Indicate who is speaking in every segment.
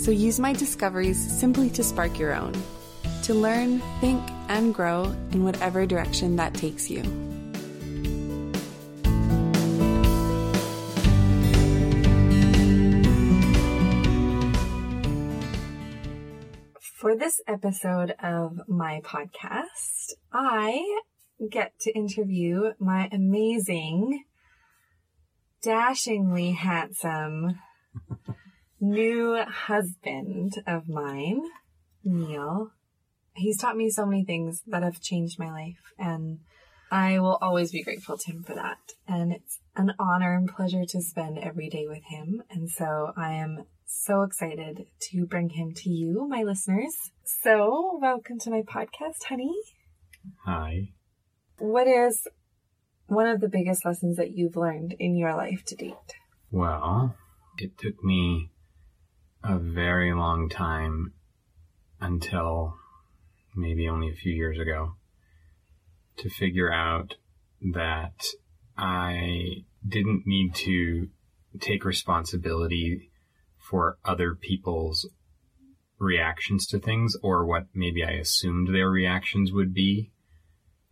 Speaker 1: so use my discoveries simply to spark your own, to learn, think, and grow in whatever direction that takes you. For this episode of my podcast, I get to interview my amazing, dashingly handsome new husband of mine, Neil. He's taught me so many things that have changed my life, and I will always be grateful to him for that. And it's an honor and pleasure to spend every day with him. And so I am so excited to bring him to you, my listeners. So, welcome to my podcast, honey.
Speaker 2: Hi.
Speaker 1: What is one of the biggest lessons that you've learned in your life to date?
Speaker 2: Well, it took me a very long time until maybe only a few years ago to figure out that I didn't need to take responsibility for other people's reactions to things or what maybe I assumed their reactions would be.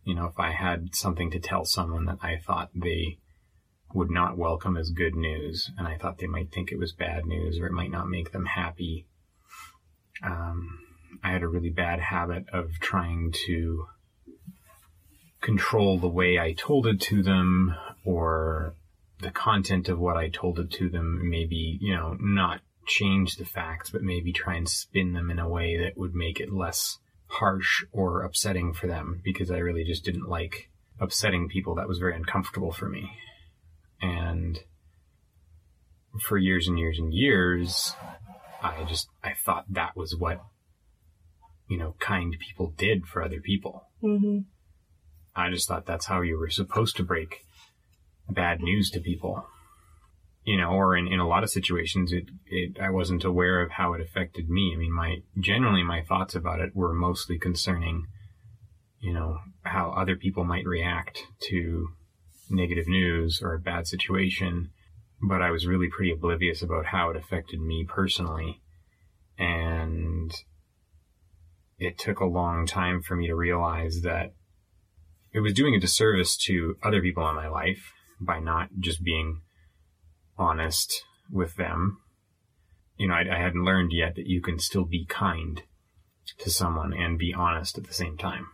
Speaker 2: You know, if I had something to tell someone that I thought they would not welcome as good news, and I thought they might think it was bad news or it might not make them happy. Um, I had a really bad habit of trying to control the way I told it to them or the content of what I told it to them, maybe, you know, not change the facts, but maybe try and spin them in a way that would make it less harsh or upsetting for them because I really just didn't like upsetting people. That was very uncomfortable for me. And for years and years and years, I just, I thought that was what, you know, kind people did for other people.
Speaker 1: Mm-hmm.
Speaker 2: I just thought that's how you were supposed to break bad news to people. You know, or in, in a lot of situations, it, it, I wasn't aware of how it affected me. I mean, my, generally my thoughts about it were mostly concerning, you know, how other people might react to negative news or a bad situation. But I was really pretty oblivious about how it affected me personally. And it took a long time for me to realize that it was doing a disservice to other people in my life by not just being honest with them. You know, I, I, hadn't learned yet that you can still be kind to someone and be honest at the same time.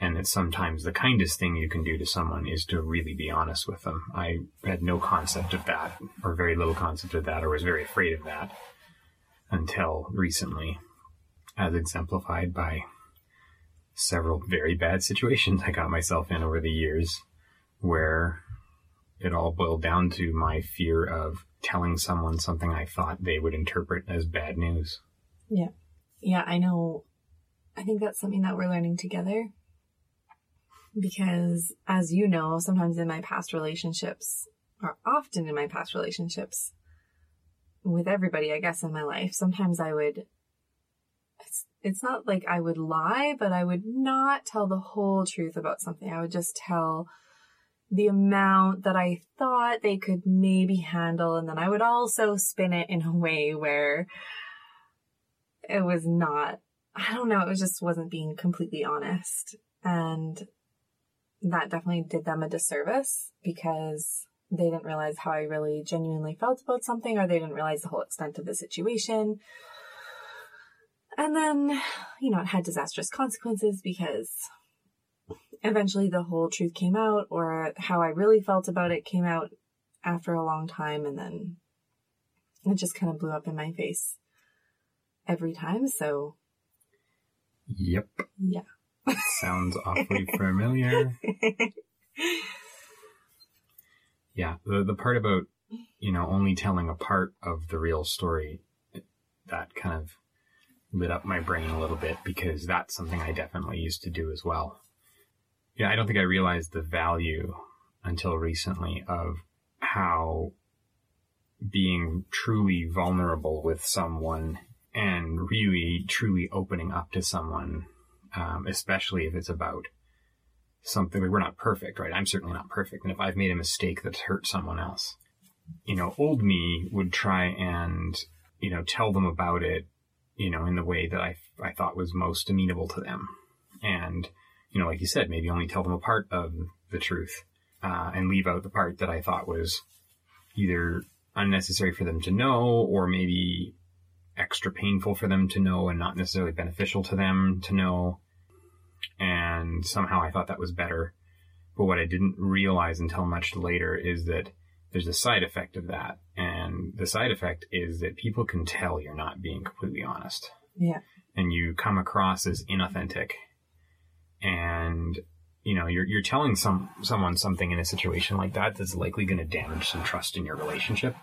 Speaker 2: And that sometimes the kindest thing you can do to someone is to really be honest with them. I had no concept of that, or very little concept of that, or was very afraid of that until recently, as exemplified by several very bad situations I got myself in over the years where it all boiled down to my fear of telling someone something I thought they would interpret as bad news.
Speaker 1: Yeah. Yeah, I know. I think that's something that we're learning together. Because, as you know, sometimes in my past relationships, or often in my past relationships, with everybody, I guess, in my life, sometimes I would, it's, it's not like I would lie, but I would not tell the whole truth about something. I would just tell the amount that I thought they could maybe handle. And then I would also spin it in a way where it was not, I don't know, it was just wasn't being completely honest. And that definitely did them a disservice because they didn't realize how I really genuinely felt about something or they didn't realize the whole extent of the situation. And then, you know, it had disastrous consequences because eventually the whole truth came out or how I really felt about it came out after a long time and then it just kind of blew up in my face every time. So,
Speaker 2: yep.
Speaker 1: Yeah.
Speaker 2: Sounds awfully familiar. yeah. The, the part about, you know, only telling a part of the real story, that kind of lit up my brain a little bit because that's something I definitely used to do as well. Yeah, I don't think I realized the value until recently of how being truly vulnerable with someone and really truly opening up to someone, um, especially if it's about something like we're not perfect, right? I'm certainly not perfect. And if I've made a mistake that's hurt someone else, you know, old me would try and, you know, tell them about it, you know, in the way that I, I thought was most amenable to them. And, you know, like you said, maybe only tell them a part of the truth, uh, and leave out the part that I thought was either unnecessary for them to know or maybe extra painful for them to know and not necessarily beneficial to them to know. And somehow I thought that was better. But what I didn't realize until much later is that there's a side effect of that. And the side effect is that people can tell you're not being completely honest.
Speaker 1: Yeah.
Speaker 2: And you come across as inauthentic. And you know, you're you're telling some someone something in a situation like that that's likely going to damage some trust in your relationship.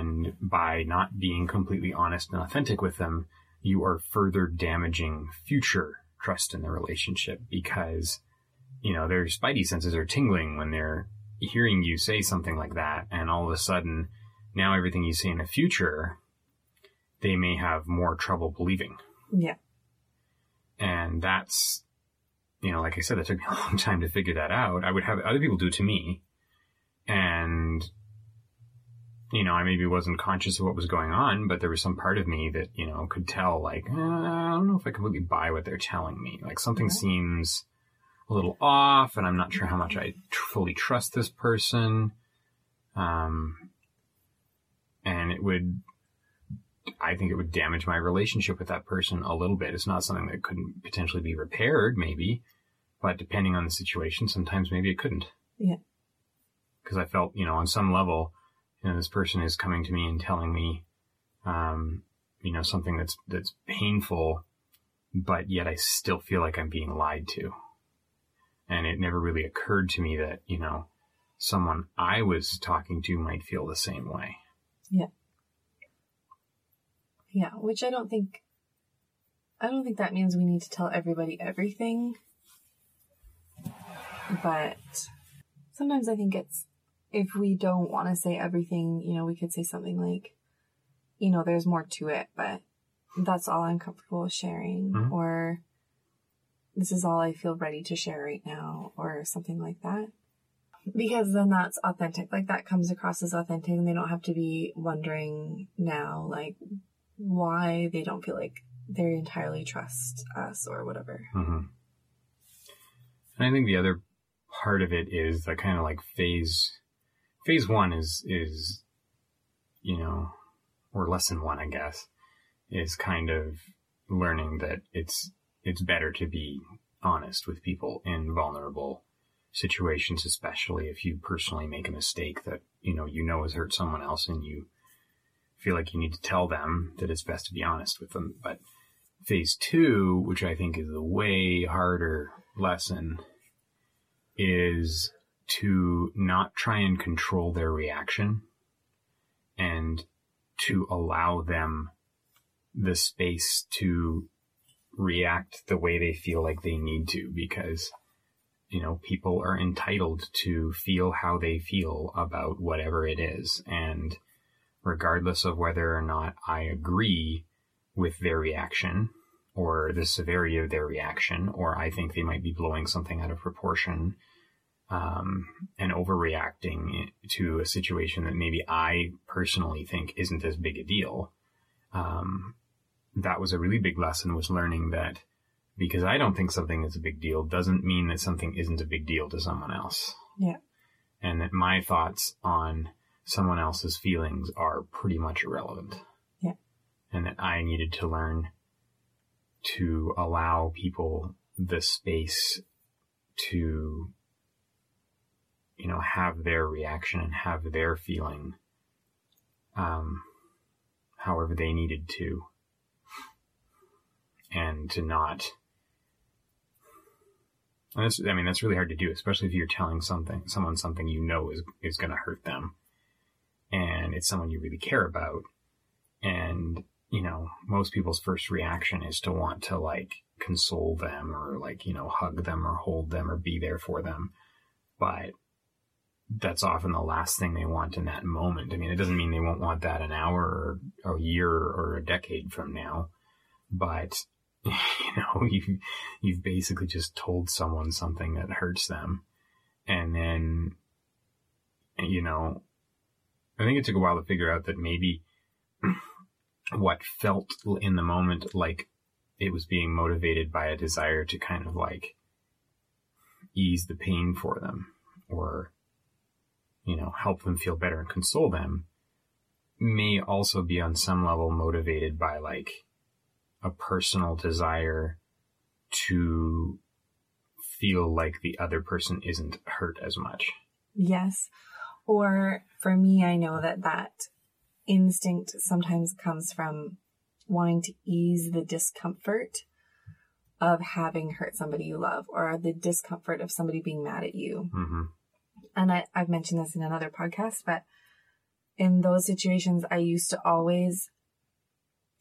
Speaker 2: And by not being completely honest and authentic with them, you are further damaging future trust in the relationship because, you know, their spidey senses are tingling when they're hearing you say something like that. And all of a sudden, now everything you say in the future, they may have more trouble believing.
Speaker 1: Yeah.
Speaker 2: And that's, you know, like I said, it took me a long time to figure that out. I would have other people do it to me. And you know, I maybe wasn't conscious of what was going on, but there was some part of me that, you know, could tell, like, eh, I don't know if I completely buy what they're telling me. Like, something mm-hmm. seems a little off, and I'm not sure how much I tr- fully trust this person. Um, and it would, I think it would damage my relationship with that person a little bit. It's not something that couldn't potentially be repaired, maybe, but depending on the situation, sometimes maybe it couldn't.
Speaker 1: Yeah.
Speaker 2: Because I felt, you know, on some level, you know, this person is coming to me and telling me, um, you know, something that's, that's painful, but yet I still feel like I'm being lied to. And it never really occurred to me that, you know, someone I was talking to might feel the same way.
Speaker 1: Yeah. Yeah, which I don't think, I don't think that means we need to tell everybody everything. But sometimes I think it's if we don't want to say everything, you know, we could say something like, you know, there's more to it, but that's all I'm comfortable with sharing, mm-hmm. or this is all I feel ready to share right now, or something like that. Because then that's authentic. Like that comes across as authentic, and they don't have to be wondering now, like, why they don't feel like they entirely trust us or whatever.
Speaker 2: Mm-hmm. And I think the other part of it is the kind of like phase phase one is is you know or lesson one i guess is kind of learning that it's it's better to be honest with people in vulnerable situations especially if you personally make a mistake that you know you know has hurt someone else and you feel like you need to tell them that it's best to be honest with them. But phase two which i think is the way harder lesson is to not try and control their reaction and to allow them the space to react the way they feel like they need to because you know people are entitled to feel how they feel about whatever it is. And regardless of whether or not I agree with their reaction or the severity of their reaction or I think they might be blowing something out of proportion um, and overreacting to a situation that maybe I personally think isn't as big a deal. Um, that was a really big lesson was learning that because I don't think something is a big deal doesn't mean that something isn't a big deal to someone else.
Speaker 1: Yeah.
Speaker 2: And that my thoughts on someone else's feelings are pretty much irrelevant.
Speaker 1: Yeah.
Speaker 2: And that I needed to learn to allow people the space to you know, have their reaction and have their feeling, um, however they needed to, and to not. And that's, I mean, that's really hard to do, especially if you're telling something, someone something you know is is going to hurt them, and it's someone you really care about, and you know, most people's first reaction is to want to like console them or like, you know, hug them or hold them or be there for them. But that's often the last thing they want in that moment. I mean, it doesn't mean they won't want that an hour or a year or a decade from now, but you know, you you've basically just told someone something that hurts them, and then you know, I think it took a while to figure out that maybe what felt in the moment like it was being motivated by a desire to kind of like ease the pain for them or you know help them feel better and console them may also be on some level motivated by like a personal desire to feel like the other person isn't hurt as much.
Speaker 1: Yes. Or for me, I know that that instinct sometimes comes from wanting to ease the discomfort of having hurt somebody you love or the discomfort of somebody being mad at you.
Speaker 2: Mm-hmm.
Speaker 1: And I, I've mentioned this in another podcast, but in those situations, I used to always,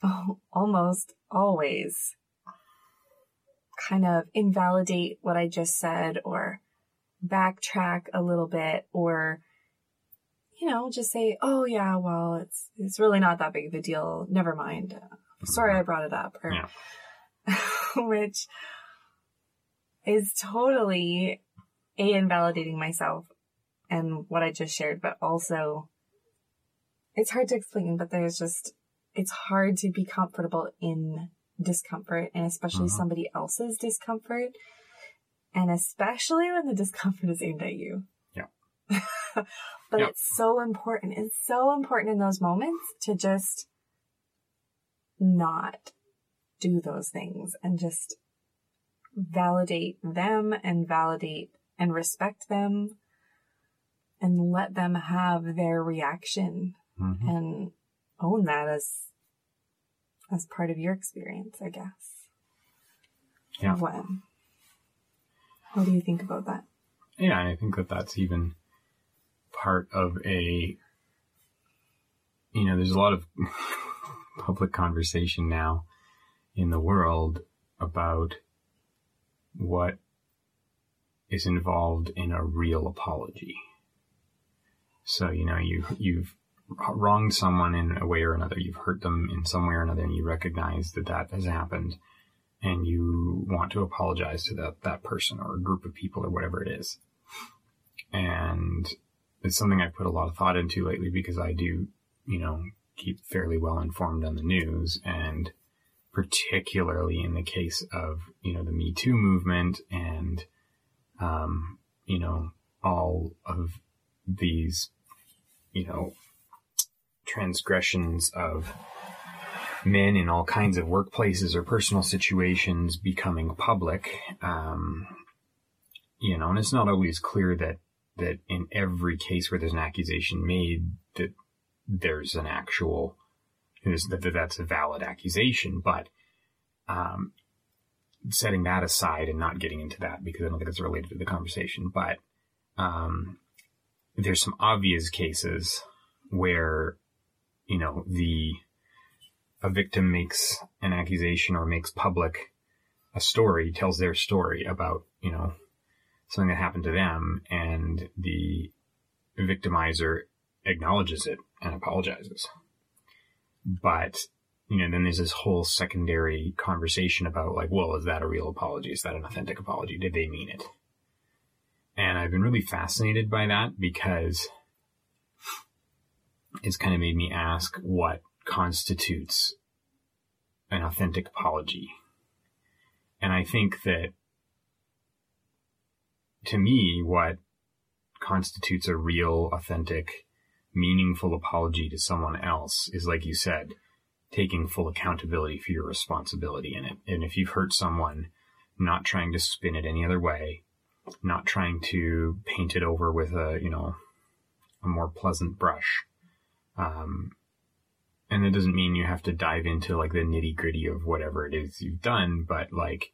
Speaker 1: oh, almost always kind of invalidate what I just said or backtrack a little bit or you know just say oh yeah well it's it's really not that big of a deal. Never mind. Sorry I brought it up. Or
Speaker 2: Yeah.
Speaker 1: which is totally a invalidating myself and what I just shared but also it's hard to explain but there's just it's hard to be comfortable in discomfort and especially
Speaker 2: Mhm.
Speaker 1: somebody else's discomfort and especially when the discomfort is aimed at you.
Speaker 2: Yeah.
Speaker 1: but
Speaker 2: Yeah.
Speaker 1: it's so important. It's so important in those moments to just not do those things and just validate them and validate and respect them and let them have their reaction
Speaker 2: Mhm.
Speaker 1: and own that as as part of your experience, I guess.
Speaker 2: Yeah.
Speaker 1: What What do you think about that?
Speaker 2: Yeah, I think that that's even part of a, you know, there's a lot of public conversation now in the world about what is involved in a real apology. So, you know, you, you've wronged someone in a way or another. You've hurt them in some way or another and you recognize that that has happened and you want to apologize to that, that person or a group of people or whatever it is. And it's something I put a lot of thought into lately because I do, you know, keep fairly well informed on the news and particularly in the case of, you know, the Me Too movement and, um, you know, all of these, you know, transgressions of men in all kinds of workplaces or personal situations becoming public. Um, you know, and it's not always clear that that in every case where there's an accusation made that there's an actual that that that's a valid accusation, but um, setting that aside and not getting into that because I don't think it's related to the conversation, but um, there's some obvious cases where you know the a victim makes an accusation or makes public a story, tells their story about, you know, something that happened to them and the victimizer acknowledges it and apologizes. But, you know, then there's this whole secondary conversation about like, well, is that a real apology? Is that an authentic apology? Did they mean it? And I've been really fascinated by that because it's kind of made me ask what constitutes an authentic apology. And I think that to me, what constitutes a real, authentic, meaningful apology to someone else is, like you said, taking full accountability for your responsibility in it. And if you've hurt someone, not trying to spin it any other way, not trying to paint it over with a, you know, a more pleasant brush. Um, and it doesn't mean you have to dive into like the nitty gritty of whatever it is you've done, but like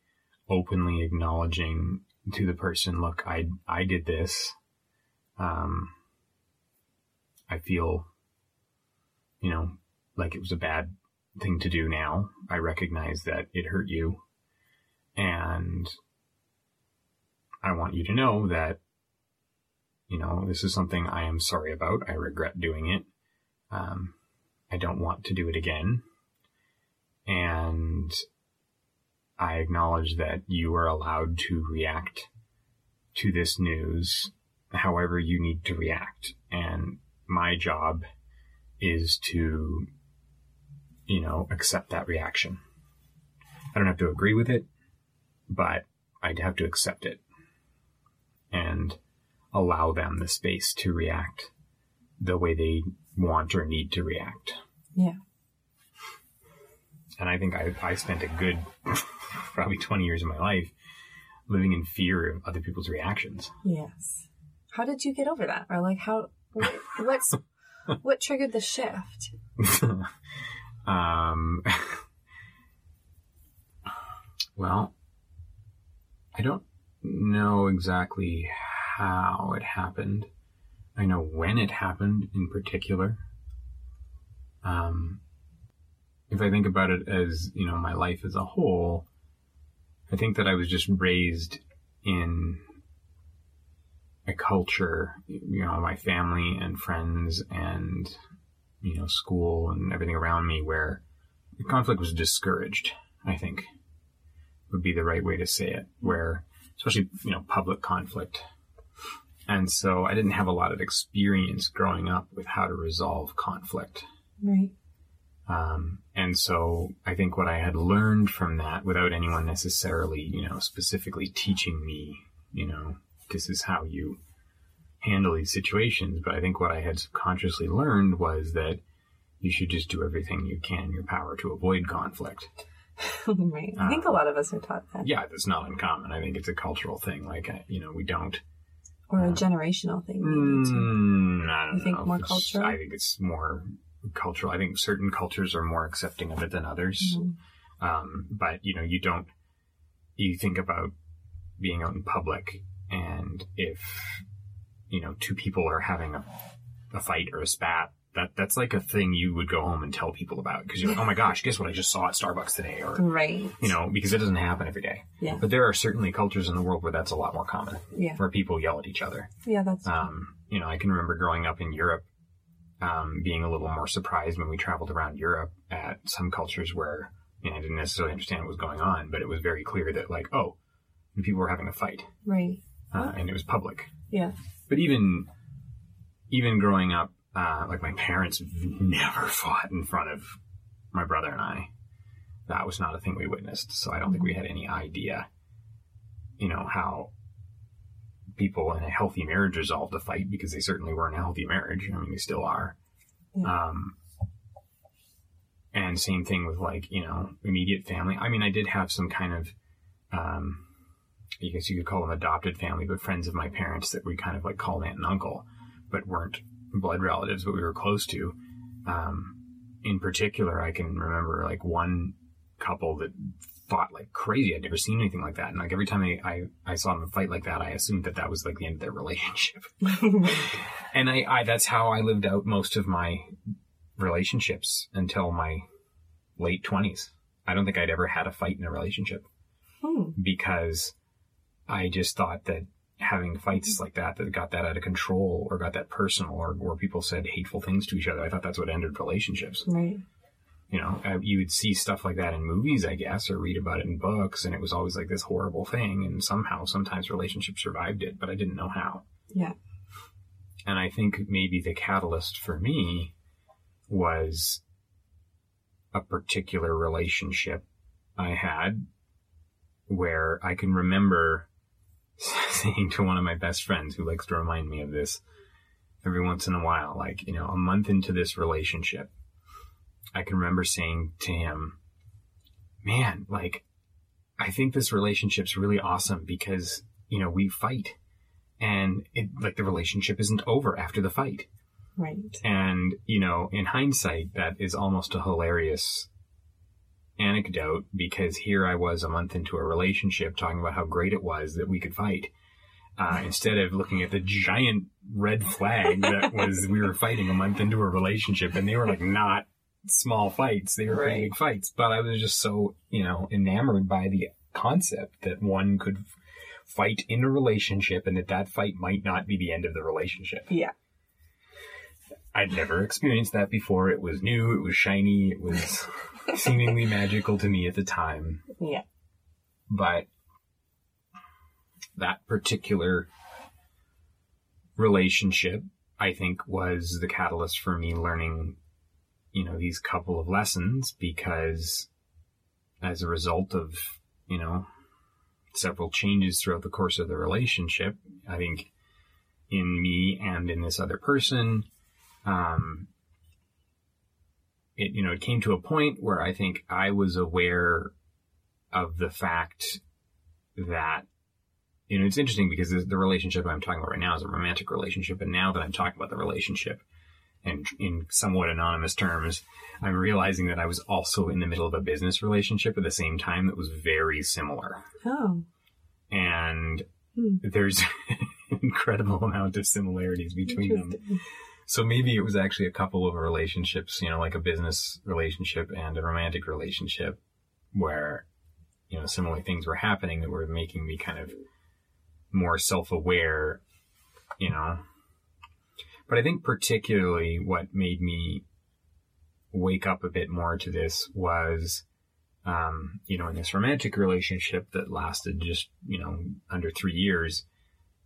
Speaker 2: openly acknowledging to the person, look, I, I did this. Um, I feel, you know, like it was a bad thing to do now. I recognize that it hurt you. And I want you to know that, you know, this is something I am sorry about. I regret doing it. Um, I don't want to do it again. And I acknowledge that you are allowed to react to this news however you need to react. And my job is to, you know, accept that reaction. I don't have to agree with it, but I'd have to accept it and allow them the space to react the way they want or need to react.
Speaker 1: Yeah.
Speaker 2: And I think I, I spent a good probably 20 years of my life living in fear of other people's reactions.
Speaker 1: Yes. How did you get over that? Or like how what's what triggered the shift?
Speaker 2: um, well, I don't know exactly how it happened. I know when it happened in particular. Um, if I think about it as, you know, my life as a whole, I think that I was just raised in a culture, you know, my family and friends and, you know, school and everything around me where the conflict was discouraged, I think would be the right way to say it, where, especially, you know, public conflict. And so I didn't have a lot of experience growing up with how to resolve conflict.
Speaker 1: Right.
Speaker 2: Um, and so I think what I had learned from that without anyone necessarily, you know, specifically teaching me, you know, this is how you handle these situations. But I think what I had subconsciously learned was that you should just do everything you can in your power to avoid conflict.
Speaker 1: right. I think a lot of us are taught that.
Speaker 2: Yeah, that's not uncommon. I think it's a cultural thing. Like, uh, you know, we don't.
Speaker 1: Or a generational thing.
Speaker 2: Mm, I don't
Speaker 1: You think
Speaker 2: know.
Speaker 1: more cultural?
Speaker 2: I think it's more cultural. I think certain cultures are more accepting of it than others.
Speaker 1: Mhm.
Speaker 2: Um, but you know, you don't. You think about being out in public, and if you know two people are having a, a fight or a spat, that that's like a thing you would go home and tell people about because you're like, oh my gosh, guess what I just saw at Starbucks today, or
Speaker 1: Right.
Speaker 2: you know, because it doesn't happen every day.
Speaker 1: Yeah.
Speaker 2: But there are certainly cultures in the world where that's a lot more common,
Speaker 1: Yeah.
Speaker 2: where people yell at each other.
Speaker 1: Yeah, that's
Speaker 2: Um, you know, I can remember growing up in Europe, um, being a little more surprised when we traveled around Europe at some cultures where, you know, I didn't necessarily understand what was going on, but it was very clear that like, oh, people were having a fight,
Speaker 1: right.
Speaker 2: uh, and it was public.
Speaker 1: Yeah.
Speaker 2: But even, even growing up, uh, like my parents never fought in front of my brother and I. That was not a thing we witnessed, so I don't think we had any idea, you know, how people in a healthy marriage resolve to fight because they certainly were in a healthy marriage. I mean, they still are.
Speaker 1: Yeah.
Speaker 2: Um, and same thing with like, you know, immediate family. I mean, I did have some kind of, um, I guess you could call them adopted family, but friends of my parents that we kind of like called aunt and uncle, but weren't blood relatives, but we were close to. Um, in particular, I can remember like one couple that fought like crazy. I'd never seen anything like that. And like every time I, I, I saw them fight like that, I assumed that that was like the end of their relationship. and I, I, that's how I lived out most of my relationships until my late twenties. I don't think I'd ever had a fight in a relationship
Speaker 1: Hmm.
Speaker 2: because I just thought that having fights like that that got that out of control or got that personal or where people said hateful things to each other, I thought that's what ended relationships.
Speaker 1: Right.
Speaker 2: You know, uh, you would see stuff like that in movies, I guess, or read about it in books, and it was always like this horrible thing. And somehow, sometimes relationships survived it, but I didn't know how.
Speaker 1: Yeah.
Speaker 2: And I think maybe the catalyst for me was a particular relationship I had where I can remember saying to one of my best friends who likes to remind me of this every once in a while, like, you know, a month into this relationship, I can remember saying to him, man, like, I think this relationship's really awesome because, you know, we fight and it, like the relationship isn't over after the fight.
Speaker 1: Right.
Speaker 2: And, you know, in hindsight, that is almost a hilarious anecdote because here I was a month into a relationship talking about how great it was that we could fight. Uh, instead of looking at the giant red flag that was we were fighting a month into a relationship and they were like not small fights. They were
Speaker 1: Right.
Speaker 2: big fights. But I was just so, you know, enamored by the concept that one could fight in a relationship and that that fight might not be the end of the relationship.
Speaker 1: Yeah.
Speaker 2: I'd never experienced that before. It was new, it was shiny, it was seemingly magical to me at the time.
Speaker 1: Yeah.
Speaker 2: But that particular relationship, I think, was the catalyst for me learning, you know, these couple of lessons because as a result of, you know, several changes throughout the course of the relationship, I think in me and in this other person, um, it, you know, it came to a point where I think I was aware of the fact that you know it's interesting because the, the relationship I'm talking about right now is a romantic relationship, and now that I'm talking about the relationship, and in somewhat anonymous terms, I'm realizing that I was also in the middle of a business relationship at the same time that was very similar,
Speaker 1: Oh.
Speaker 2: and
Speaker 1: Hmm.
Speaker 2: there's an incredible amount of similarities between them. So maybe it was actually a couple of relationships, you know, like a business relationship and a romantic relationship where, you know, similar things were happening that were making me kind of more self aware, you know. But I think particularly what made me wake up a bit more to this was, um, you know, in this romantic relationship that lasted just, you know, under three years,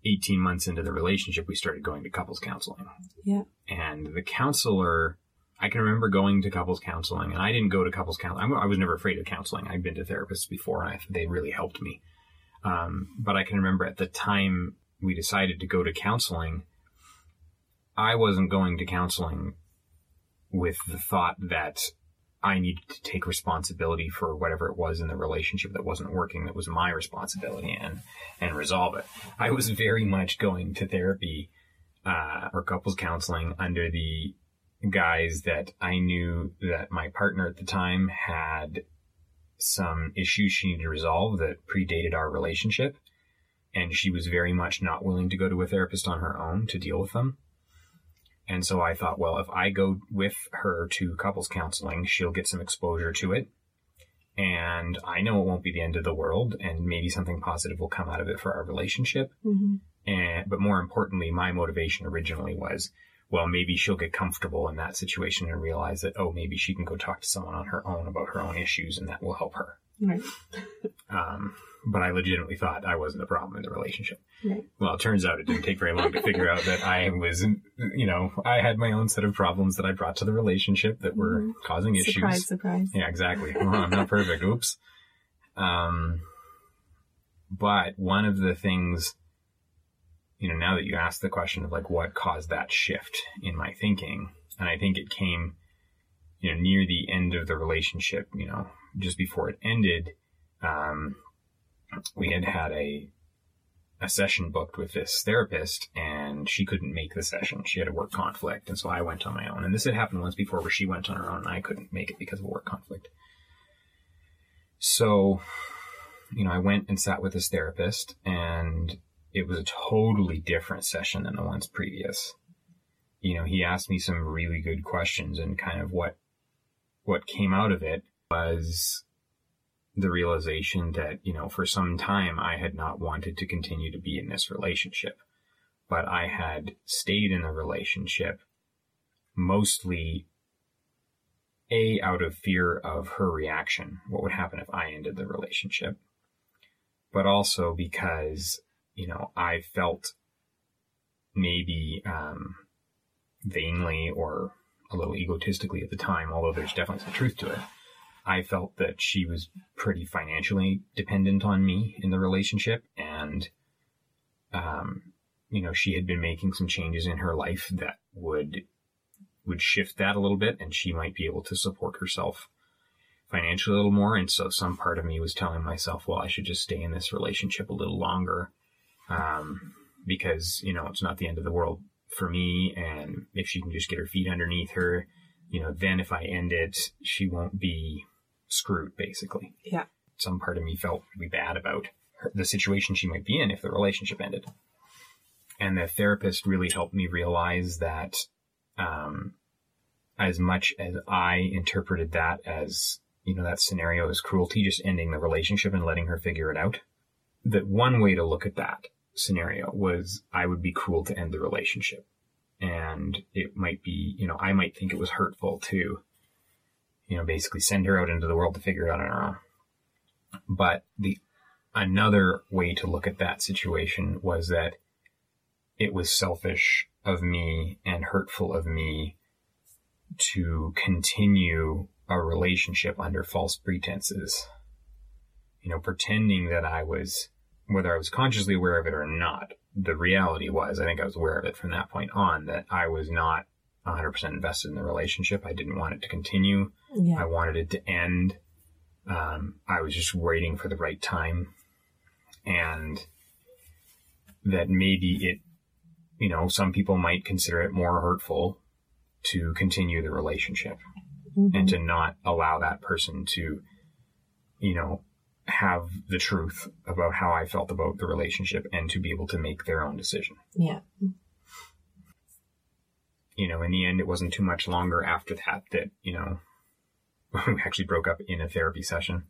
Speaker 2: 18 months into the relationship, we started going to couples counseling.
Speaker 1: Yeah.
Speaker 2: and the counselor i can remember going to couples counseling and i didn't go to couples counseling. I was never afraid of counseling. I'd been to therapists before and I, they really helped me. Um, but i can remember at the time we decided to go to counseling i wasn't going to counseling with the thought that i needed to take responsibility for whatever it was in the relationship that wasn't working that was my responsibility and and resolve it i was very much going to therapy uh, or couples counseling under the guise that I knew that my partner at the time had some issues she needed to resolve that predated our relationship. And she was very much not willing to go to a therapist on her own to deal with them. And so I thought, well, if I go with her to couples counseling, she'll get some exposure to it. And I know it won't be the end of the world, and maybe something positive will come out of it for our relationship
Speaker 1: hmm
Speaker 2: and but more importantly my motivation originally was well maybe she'll get comfortable in that situation and realize that oh maybe she can go talk to someone on her own about her own issues and that will help her
Speaker 1: Right.
Speaker 2: um, but i legitimately thought i wasn't the problem in the relationship
Speaker 1: Right.
Speaker 2: well it turns out it didn't take very long to figure out that i was you know i had my own set of problems that i brought to the relationship that were
Speaker 1: Mhm.
Speaker 2: causing issues
Speaker 1: Surprise, surprise.
Speaker 2: yeah, exactly. Well, I'm not perfect. Oops. Um, but one of the things, you know, now that you asked the question of like what caused that shift in my thinking, and I think it came, you know, near the end of the relationship, you know, just before it ended, um, we had had a, a session booked with this therapist and she couldn't make the session. She had a work conflict. And so I went on my own. And this had happened once before where she went on her own and I couldn't make it because of a work conflict. So, you know, I went and sat with this therapist and it was a totally different session than the ones previous. You know, he asked me some really good questions and kind of what, what came out of it was the realization that, you know, for some time I had not wanted to continue to be in this relationship, but I had stayed in the relationship mostly a out of fear of her reaction. What would happen if I ended the relationship? But also because, you know, I felt maybe, um, vainly or a little egotistically at the time, although there's definitely some truth to it. I felt that she was pretty financially dependent on me in the relationship and um you know she had been making some changes in her life that would would shift that a little bit and she might be able to support herself financially a little more. And so some part of me was telling myself well I should just stay in this relationship a little longer um because you know it's not the end of the world for me. And if she can just get her feet underneath her you know then if I end it she won't be screwed basically
Speaker 1: Yeah.
Speaker 2: some part of me felt really bad about her, the situation she might be in if the relationship ended. And the therapist really helped me realize that, um, as much as I interpreted that as, you know, that scenario as cruelty, just ending the relationship and letting her figure it out, that one way to look at that scenario was I would be cruel to end the relationship. And it might be, you know, I might think it was hurtful to, you know, basically send her out into the world to figure it out on her own. But the another way to look at that situation was that it was selfish of me and hurtful of me to continue a relationship under false pretenses. You know, pretending that I was, whether I was consciously aware of it or not, the reality was, I think I was aware of it from that point on, that I was not 100% invested in the relationship. I didn't want it to continue.
Speaker 1: Yeah.
Speaker 2: I wanted it to end. Um, I was just waiting for the right time. And that maybe it, you know, some people might consider it more hurtful to continue the relationship
Speaker 1: Mhm.
Speaker 2: and to not allow that person to, you know, have the truth about how I felt about the relationship and to be able to make their own decision.
Speaker 1: yeah.
Speaker 2: You know, in the end, it wasn't too much longer after that that, you know, we actually broke up in a therapy session,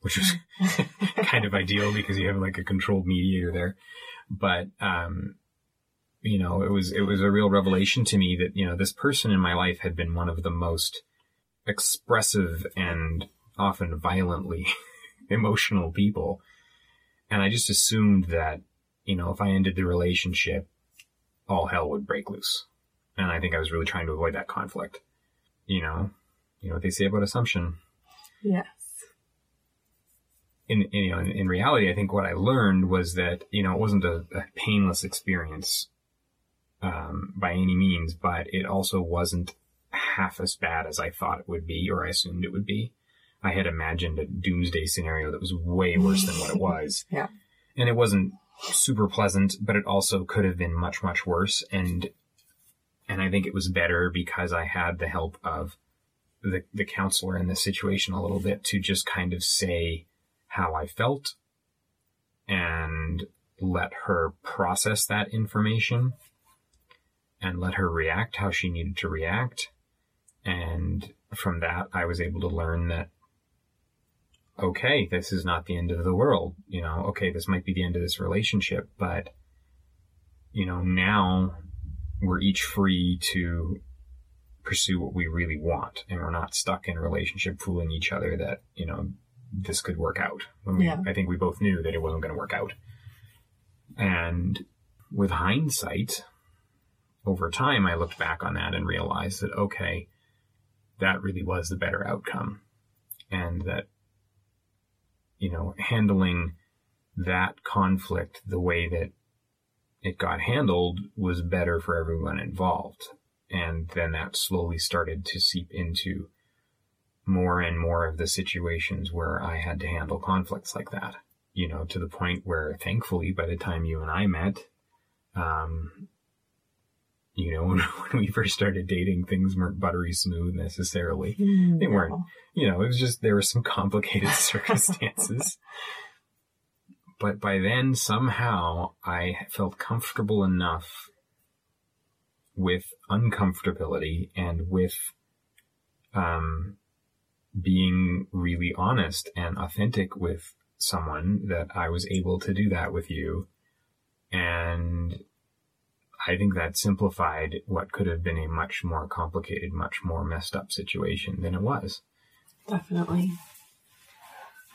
Speaker 2: which was kind of ideal because you have like a controlled mediator there. But, um, you know, it was, it was a real revelation to me that, you know, this person in my life had been one of the most expressive and often violently emotional people. And I just assumed that, you know, if I ended the relationship, all hell would break loose. And I think I was really trying to avoid that conflict. You know, you know what they say about assumption.
Speaker 1: Yes.
Speaker 2: In, in you know, in, in reality, I think what I learned was that you know it wasn't a, a painless experience um, by any means, but it also wasn't half as bad as I thought it would be or I assumed it would be. I had imagined a doomsday scenario that was way worse than what it was.
Speaker 1: Yeah.
Speaker 2: And it wasn't super pleasant, but it also could have been much, much worse. And, and I think it was better because I had the help of the, the counselor in this situation a little bit to just kind of say how I felt and let her process that information and let her react how she needed to react. And from that, I was able to learn that, okay, this is not the end of the world. You know, okay, this might be the end of this relationship, but, you know, now we're each free to pursue what we really want. And we're not stuck in a relationship fooling each other that, you know, this could work out. When we,
Speaker 1: Yeah.
Speaker 2: I think we both knew that it wasn't going to work out. And with hindsight, over time, I looked back on that and realized that, okay, that really was the better outcome. And that, you know, handling that conflict the way that it got handled was better for everyone involved. And then that slowly started to seep into more and more of the situations where I had to handle conflicts like that. You know, to the point where thankfully by the time you and I met, um, you know, when, when we first started dating, things weren't buttery smooth necessarily. They weren't. You know, it was just, there were some complicated circumstances. But by then, somehow, I felt comfortable enough with uncomfortability and with, um, being really honest and authentic with someone that I was able to do that with you. And I think that simplified what could have been a much more complicated, much more messed up situation than it was.
Speaker 1: Definitely.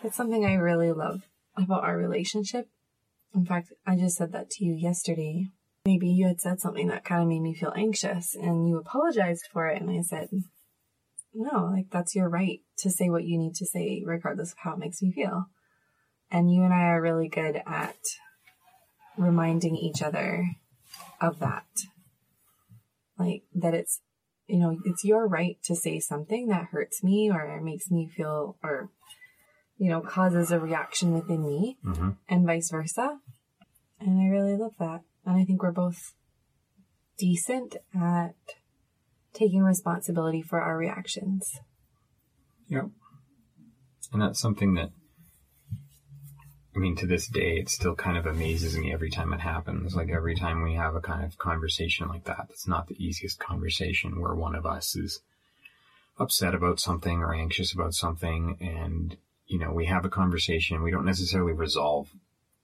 Speaker 1: It's something I really love about our relationship. In fact, I just said that to you yesterday. Maybe you had said something that kind of made me feel anxious and you apologized for it. And I said, no, like that's your right to say what you need to say, regardless of how it makes me feel. And you and I are really good at reminding each other of that. Like that it's, you know, it's your right to say something that hurts me or makes me feel or, you know, causes a reaction within me
Speaker 2: Mm-hmm.
Speaker 1: and vice versa. And I really love that. And I think we're both decent at taking responsibility for our reactions.
Speaker 2: Yep. And that's something that, I mean, to this day, it still kind of amazes me every time it happens. Like every time we have a kind of conversation like that, that's not the easiest conversation where one of us is upset about something or anxious about something and, you know, we have a conversation, we don't necessarily resolve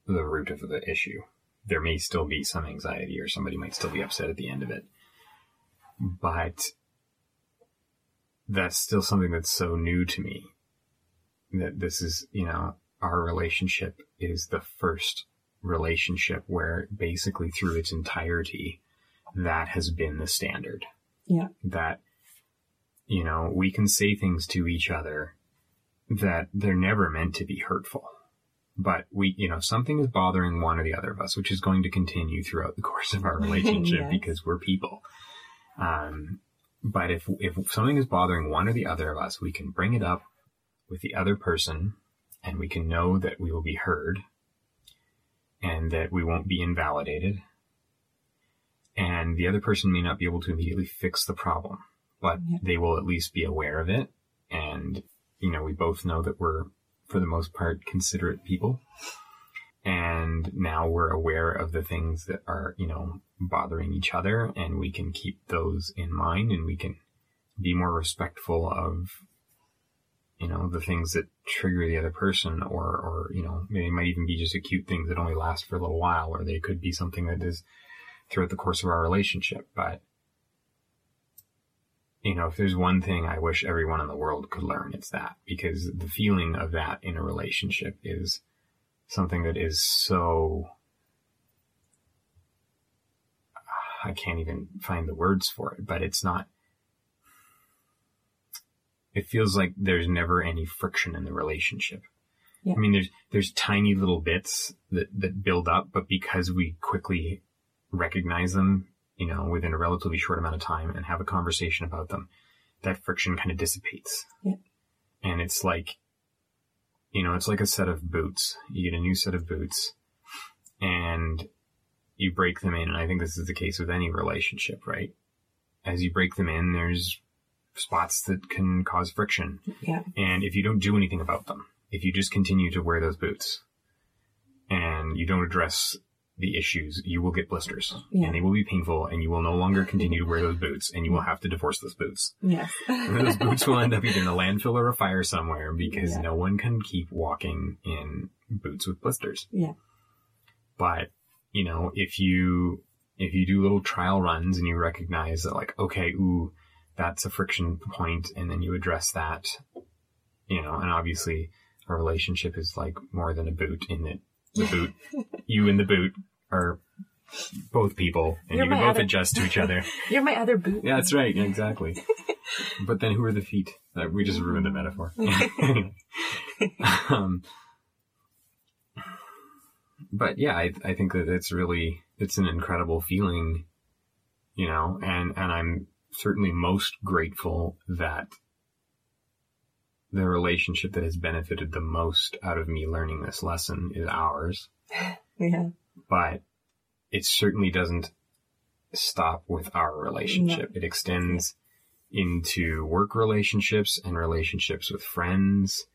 Speaker 2: the root of the issue. There may still be some anxiety or somebody might still be upset at the end of it. But that's still something that's so new to me that this is, you know, our relationship is the first relationship where basically through its entirety, that has been the standard.
Speaker 1: Yeah.
Speaker 2: That, you know, we can say things to each other that they're never meant to be hurtful. But we, you know, something is bothering one or the other of us, which is going to continue throughout the course of our relationship
Speaker 1: Yes.
Speaker 2: because we're people. Um, but if, if something is bothering one or the other of us, we can bring it up with the other person and we can know that we will be heard and that we won't be invalidated. And the other person may not be able to immediately fix the problem, but
Speaker 1: Yeah.
Speaker 2: they will at least be aware of it. And, you know, we both know that we're, for the most part, considerate people. And now we're aware of the things that are, you know, bothering each other and we can keep those in mind and we can be more respectful of you know, the things that trigger the other person or, or, you know, they might even be just acute things that only last for a little while, or they could be something that is throughout the course of our relationship. But, you know, if there's one thing I wish everyone in the world could learn, it's that because the feeling of that in a relationship is something that is so, I can't even find the words for it, but it's not, it feels like there's never any friction in the relationship.
Speaker 1: Yeah.
Speaker 2: I mean, there's there's tiny little bits that that build up, but because we quickly recognize them, you know, within a relatively short amount of time and have a conversation about them, that friction kind of dissipates.
Speaker 1: Yeah.
Speaker 2: And it's like, you know, it's like a set of boots. You get a new set of boots, and you break them in. And I think this is the case with any relationship, right? As you break them in, there's spots that can cause friction.
Speaker 1: Yeah.
Speaker 2: And if you don't do anything about them, if you just continue to wear those boots and you don't address the issues, you will get blisters
Speaker 1: Yeah.
Speaker 2: and they will be painful and you will no longer continue to wear those boots and you will have to divorce those boots.
Speaker 1: Yes.
Speaker 2: And those boots will end up either in a landfill or a fire somewhere because
Speaker 1: Yeah.
Speaker 2: no one can keep walking in boots with blisters.
Speaker 1: Yeah.
Speaker 2: But, you know, if you, if you do little trial runs and you recognize that like, okay, ooh, that's a friction point and then you address that, you know, and obviously a relationship is like more than a boot in that the boot, you and the boot are both people and
Speaker 1: You're
Speaker 2: you can both
Speaker 1: other-
Speaker 2: adjust to each other.
Speaker 1: You're my other boot.
Speaker 2: Yeah, that's right. Yeah, exactly. but then who are the feet? Uh, we just ruined the metaphor. um, but yeah, I, I think that it's really, it's an incredible feeling, you know, and, and I'm certainly most grateful that the relationship that has benefited the most out of me learning this lesson is ours
Speaker 1: Yeah.
Speaker 2: But it certainly doesn't stop with our relationship. It extends into work relationships and relationships with friends.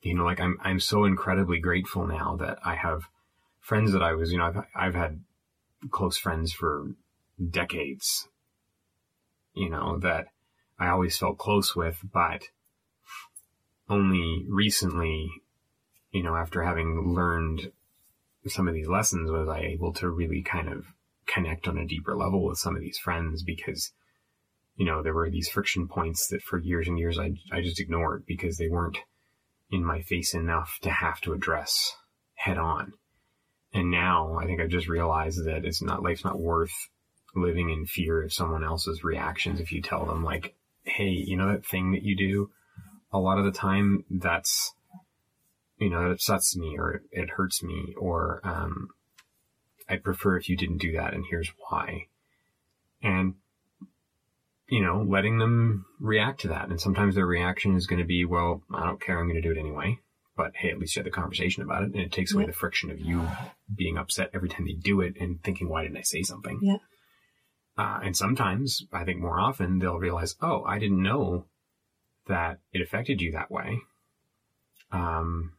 Speaker 2: You know, like I'm, I'm so incredibly grateful now that I have friends that I was, you know, I've, I've had close friends for decades, you know, that I always felt close with, but only recently, you know, after having learned some of these lessons was I able to really kind of connect on a deeper level with some of these friends because, you know, there were these friction points that for years and years I, I just ignored because they weren't in my face enough to have to address head on. And now I think I've just realized that it's not, life's not worth living in fear of someone else's reactions if you tell them like, hey, you know that thing that you do? A lot of the time that's, you know, it upsets me or it, it hurts me or, um, I'd prefer if you didn't do that and here's why. And, you know, letting them react to that. And sometimes their reaction is going to be, well, I don't care. I'm going to do it anyway. But hey, at least you had the conversation about it and it takes away the friction of you being upset every time they do it and thinking, why didn't I say something?
Speaker 1: Yeah.
Speaker 2: Uh, and sometimes, I think more often, they'll realize, oh, I didn't know that it affected you that way. Um,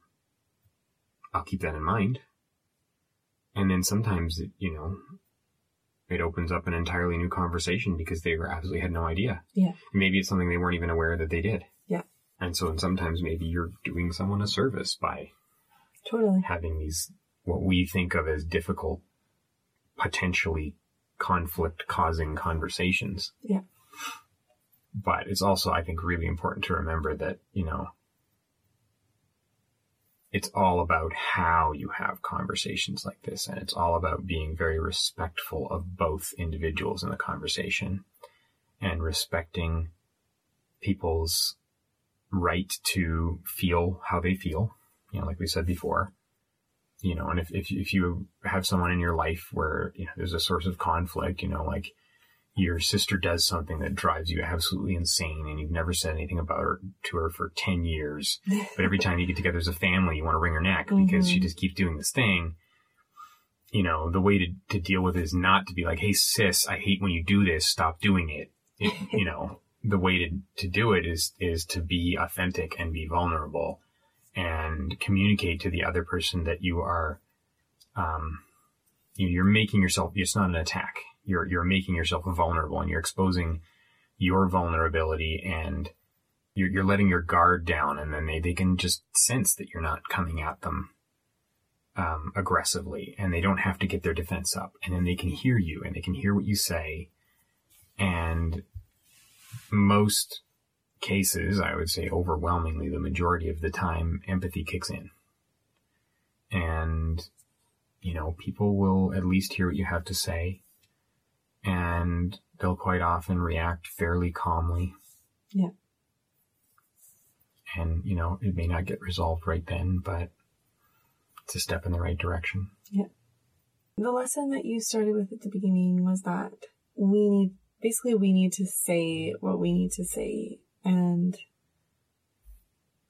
Speaker 2: I'll keep that in mind. And then sometimes, it, you know, it opens up an entirely new conversation because they were absolutely had no idea.
Speaker 1: Yeah.
Speaker 2: Maybe it's something they weren't even aware that they did.
Speaker 1: Yeah.
Speaker 2: And so and sometimes maybe you're doing someone a service by
Speaker 1: Totally.
Speaker 2: having these what we think of as difficult, potentially conflict causing conversations.
Speaker 1: Yeah.
Speaker 2: But it's also, I think, really important to remember that, you know, it's all about how you have conversations like this. And it's all about being very respectful of both individuals in the conversation and respecting people's right to feel how they feel. You know, like we said before, you know, and if, if, if you have someone in your life where, you know, there's a source of conflict, you know, like your sister does something that drives you absolutely insane and you've never said anything about her to her for 10 years. But every time you get together as a family, you want to wring her neck because she
Speaker 1: Mhm.
Speaker 2: just keeps doing this thing. You know, the way to, to deal with it is not to be like, Hey sis, I hate when you do this. Stop doing it. it you know, the way to, to do it is, is to be authentic and be vulnerable and communicate to the other person that you are, um, you know, you're making yourself, it's not an attack. You're, you're making yourself vulnerable and you're exposing your vulnerability and you're, you're letting your guard down and then they, they can just sense that you're not coming at them, um, aggressively and they don't have to get their defense up and then they can hear you and they can hear what you say. And most cases, I would say overwhelmingly the majority of the time, empathy kicks in. And, you know, people will at least hear what you have to say and they'll quite often react fairly calmly.
Speaker 1: Yeah.
Speaker 2: And, you know, it may not get resolved right then, but it's a step in the right direction. Yeah.
Speaker 1: The lesson that you started with at the beginning was that we need, basically, we need to say what we need to say and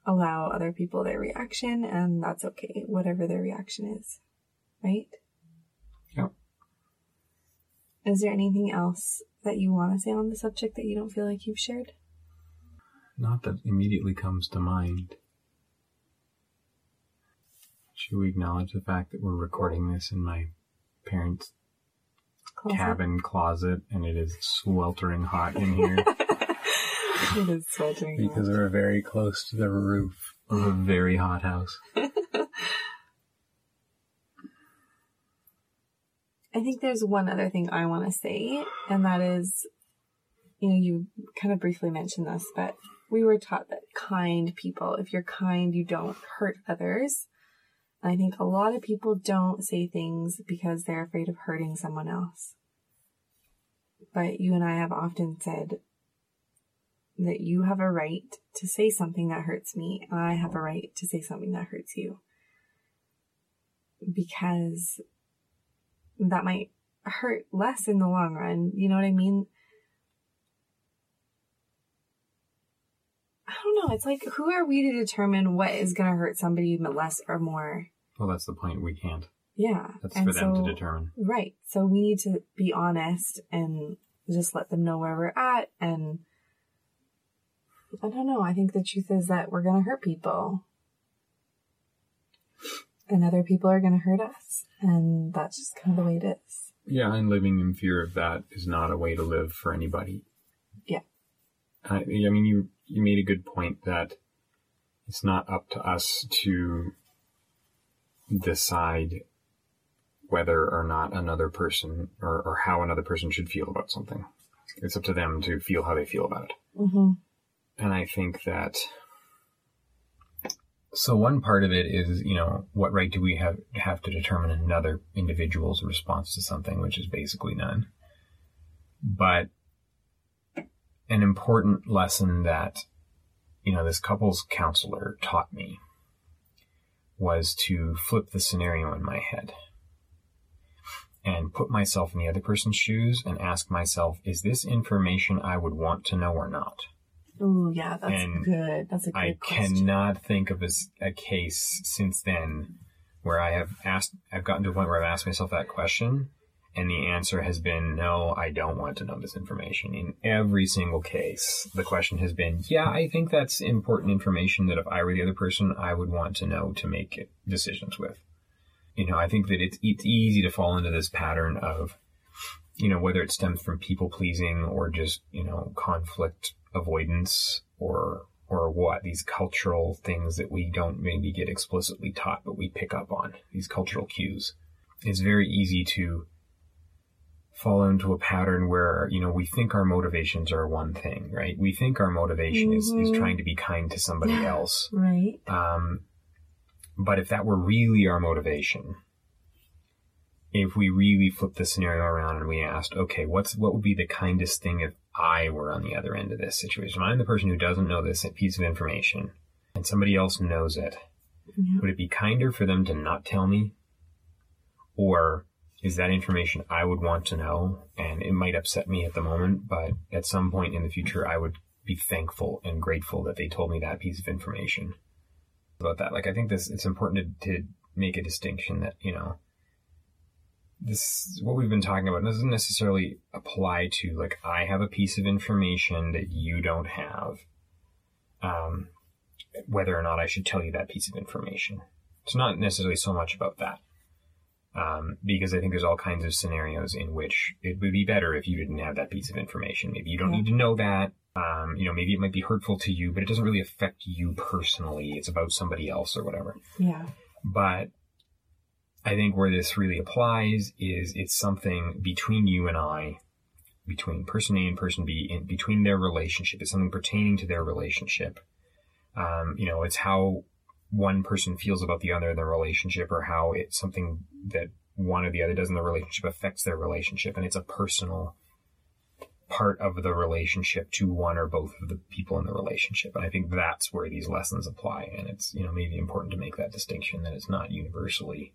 Speaker 1: allow other people their reaction, and that's okay, whatever their reaction is. Right?
Speaker 2: Yep.
Speaker 1: Is there anything else that you want to say on the subject that you don't feel like you've shared?
Speaker 2: Not that immediately comes to mind. Should we acknowledge the fact that we're recording this in my parents'
Speaker 1: Closet?
Speaker 2: cabin closet and it is sweltering hot in here
Speaker 1: it is sweltering. hot.
Speaker 2: because we're very close to the roof of a very hot house.
Speaker 1: I think there's one other thing I want to say, and that is, you know, you kind of briefly mentioned this, but we were taught that kind people, if you're kind, you don't hurt others. And I think a lot of people don't say things because they're afraid of hurting someone else. But you and I have often said that you have a right to say something that hurts me, and I have a right to say something that hurts you. Because that might hurt less in the long run. You know what I mean? I don't know. It's like, who are we to determine what is going to hurt somebody less or more?
Speaker 2: Well, that's the point. We can't.
Speaker 1: Yeah.
Speaker 2: That's
Speaker 1: And
Speaker 2: for them
Speaker 1: so-
Speaker 2: to determine.
Speaker 1: Right. So we need to be honest and just let them know where we're at. And I don't know. I think the truth is that we're going to hurt people. And other people are going to hurt us. And that's just kind of the way it is.
Speaker 2: Yeah, and living in fear of that is not a way to live for anybody.
Speaker 1: Yeah.
Speaker 2: I, I mean, you you made a good point that it's not up to us to decide whether or not another person or, or how another person should feel about something. It's up to them to feel how they feel about it.
Speaker 1: Mm-hmm.
Speaker 2: And I think that so one part of it is, you know, what right do we have have to determine another individual's response to something, which is basically none. But an important lesson that, you know, this couples counselor taught me was to flip the scenario in my head and put myself in the other person's shoes and ask myself, is this information I would want to know or not?
Speaker 1: Ooh, yeah, that's
Speaker 2: And
Speaker 1: good. That's a good
Speaker 2: I
Speaker 1: question.
Speaker 2: cannot think of a case since then where I have asked, I've gotten to a point where I've asked myself that question and the answer has been, no, I don't want to know this information. In every single case, the question has been, yeah, I think that's important information that if I were the other person, I would want to know to make decisions with. You know, I think that it's, it's easy to fall into this pattern of, you know, whether it stems from people pleasing or just, you know, conflict avoidance or, or what, these cultural things that we don't maybe get explicitly taught, but we pick up on, these cultural cues. It's very easy to fall into a pattern where, you know, we think our motivations are one thing, right? We think our motivation is, is
Speaker 1: Mhm.
Speaker 2: trying to be kind to somebody else.
Speaker 1: Right.
Speaker 2: Um, but if that were really our motivation, if we really flip the scenario around and we asked, okay, what's what would be the kindest thing if I were on the other end of this situation? I'm the person who doesn't know this piece of information, and somebody else knows it.
Speaker 1: Yeah.
Speaker 2: Would it be kinder for them to not tell me, or is that information I would want to know, and it might upset me at the moment, but at some point in the future, I would be thankful and grateful that they told me that piece of information about that. Like, I think this, it's important to, to make a distinction that, you know, this, what we've been talking about doesn't necessarily apply to, like, I have a piece of information that you don't have. Um, whether or not I should tell you that piece of information. It's not necessarily so much about that. Um, because I think there's all kinds of scenarios in which it would be better if you didn't have that piece of information. Maybe you don't
Speaker 1: Yeah.
Speaker 2: need to know that. Um, you know, maybe it might be hurtful to you, but it doesn't really affect you personally. It's about somebody else or whatever.
Speaker 1: Yeah.
Speaker 2: But I think where this really applies is it's something between you and I, between person A and person B, in between their relationship. It's something pertaining to their relationship. Um, you know, it's how one person feels about the other in the relationship or how it's something that one or the other does in the relationship affects their relationship. And it's a personal part of the relationship to one or both of the people in the relationship. And I think that's where these lessons apply. And it's, you know, maybe important to make that distinction that it's not universally.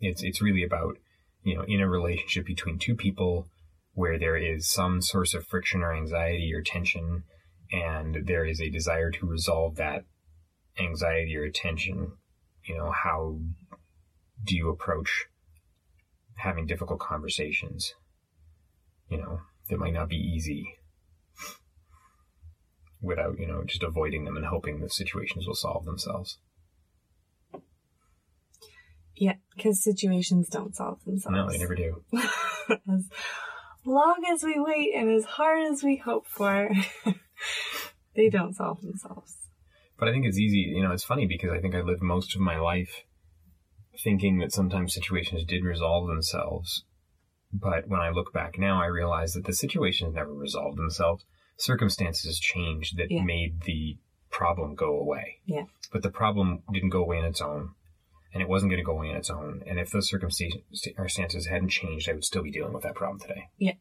Speaker 2: It's, it's really about, you know, in a relationship between two people where there is some source of friction or anxiety or tension and there is a desire to resolve that anxiety or tension, you know, how do you approach having difficult conversations? You know, that might not be easy without, you know, just avoiding them and hoping that situations will solve themselves.
Speaker 1: Yeah. Because situations don't solve themselves.
Speaker 2: No, they never do.
Speaker 1: as long as we wait and as hard as we hope for, they don't solve themselves.
Speaker 2: But I think it's easy, you know, it's funny because I think I lived most of my life thinking that sometimes situations did resolve themselves. But when I look back now, I realize that the situations never resolved themselves. Circumstances changed that
Speaker 1: Yeah.
Speaker 2: made the problem go away.
Speaker 1: Yeah.
Speaker 2: But the problem didn't go away on its own. And it wasn't going to go away on its own. And if those circumstances hadn't changed, I would still be dealing with that problem today.
Speaker 1: yeah,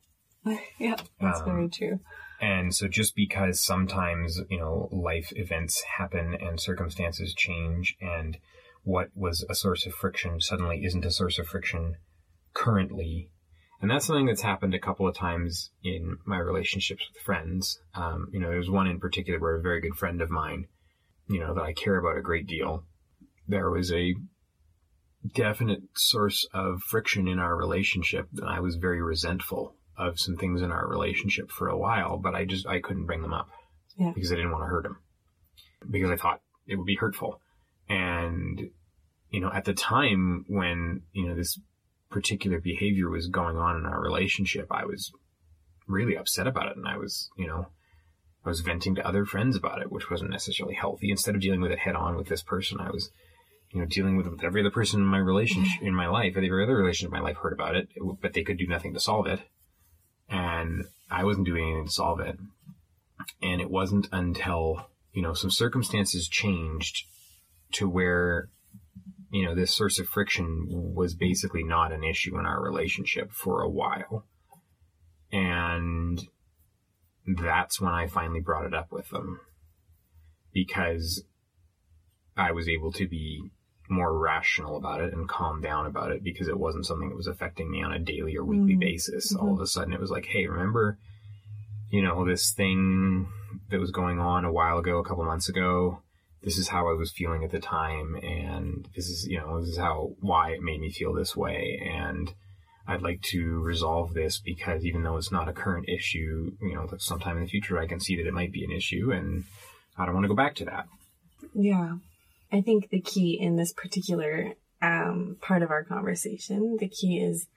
Speaker 1: yeah, that's
Speaker 2: Um,
Speaker 1: very true.
Speaker 2: And so just because sometimes, you know, life events happen and circumstances change and what was a source of friction suddenly isn't a source of friction currently. And that's something that's happened a couple of times in my relationships with friends. Um, you know, there's one in particular where a very good friend of mine, you know, that I care about a great deal. There was a definite source of friction in our relationship I was very resentful of some things in our relationship for a while, but I just I couldn't bring them up
Speaker 1: Yeah.
Speaker 2: because I didn't want to hurt him because I thought it would be hurtful. And you know, at the time when you know this particular behavior was going on in our relationship, I was really upset about it, and I was you know I was venting to other friends about it, which wasn't necessarily healthy. Instead of dealing with it head on with this person, I was you know, dealing with, with every other person in my relationship, in my life, every other relationship in my life heard about it, but they could do nothing to solve it. And I wasn't doing anything to solve it. And it wasn't until, you know, some circumstances changed to where, you know, this source of friction was basically not an issue in our relationship for a while. And that's when I finally brought it up with them because I was able to be more rational about it and calm down about it because it wasn't something that was affecting me on a daily or weekly
Speaker 1: Mm.
Speaker 2: basis.
Speaker 1: Mhm.
Speaker 2: All of a sudden it was like, hey, remember, you know, this thing that was going on a while ago, a couple months ago? This is how I was feeling at the time, and this is, you know, this is how, why it made me feel this way, and I'd like to resolve this because even though it's not a current issue, you know, sometime in the future I can see that it might be an issue, and I don't want to go back to that.
Speaker 1: Yeah. I think the key in this particular um, part of our conversation, the key is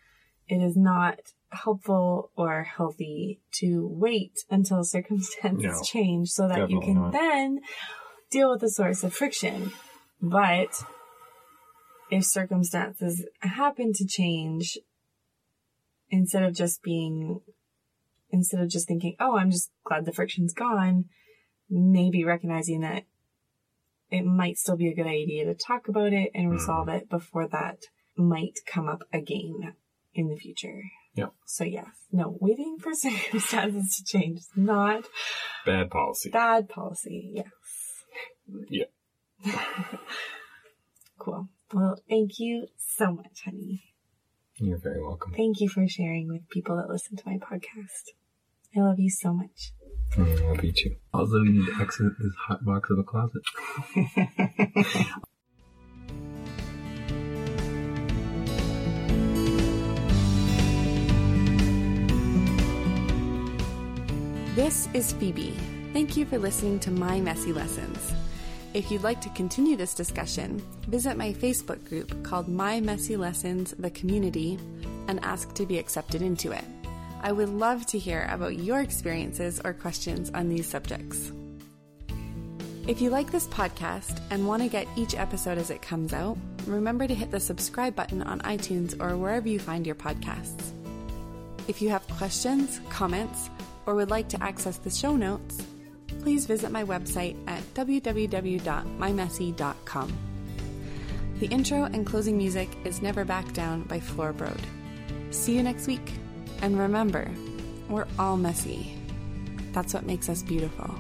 Speaker 1: it is not helpful or healthy to wait until circumstances
Speaker 2: No,
Speaker 1: change so that you can
Speaker 2: not.
Speaker 1: then deal with the source of friction. But if circumstances happen to change, instead of just being, instead of just thinking, oh, I'm just glad the friction's gone, maybe recognizing that it might still be a good idea to talk about it and resolve mm. it before that might come up again in the future.
Speaker 3: Yeah.
Speaker 1: So yes, no, waiting for circumstances to change is not
Speaker 3: Bad policy.
Speaker 1: bad policy. Yes.
Speaker 3: Yeah.
Speaker 1: Cool. Well, thank you so much, honey.
Speaker 3: You're very welcome.
Speaker 1: Thank you for sharing with people that listen to my podcast. I love you so much.
Speaker 3: Mm, I'll beat you. Also, you need to exit this hot box of a closet.
Speaker 1: This is Phoebe. Thank you for listening to My Messy Lessons. If you'd like to continue this discussion, visit my Facebook group called My Messy Lessons The Community and ask to be accepted into it. I would love to hear about your experiences or questions on these subjects. If you like this podcast and want to get each episode as it comes out, remember to hit the subscribe button on iTunes or wherever you find your podcasts. If you have questions, comments, or would like to access the show notes, please visit my website at www.mymessy.com. The intro and closing music is Never Back Down by Floorbrode. See you next week, and remember, we're all messy. That's what makes us beautiful.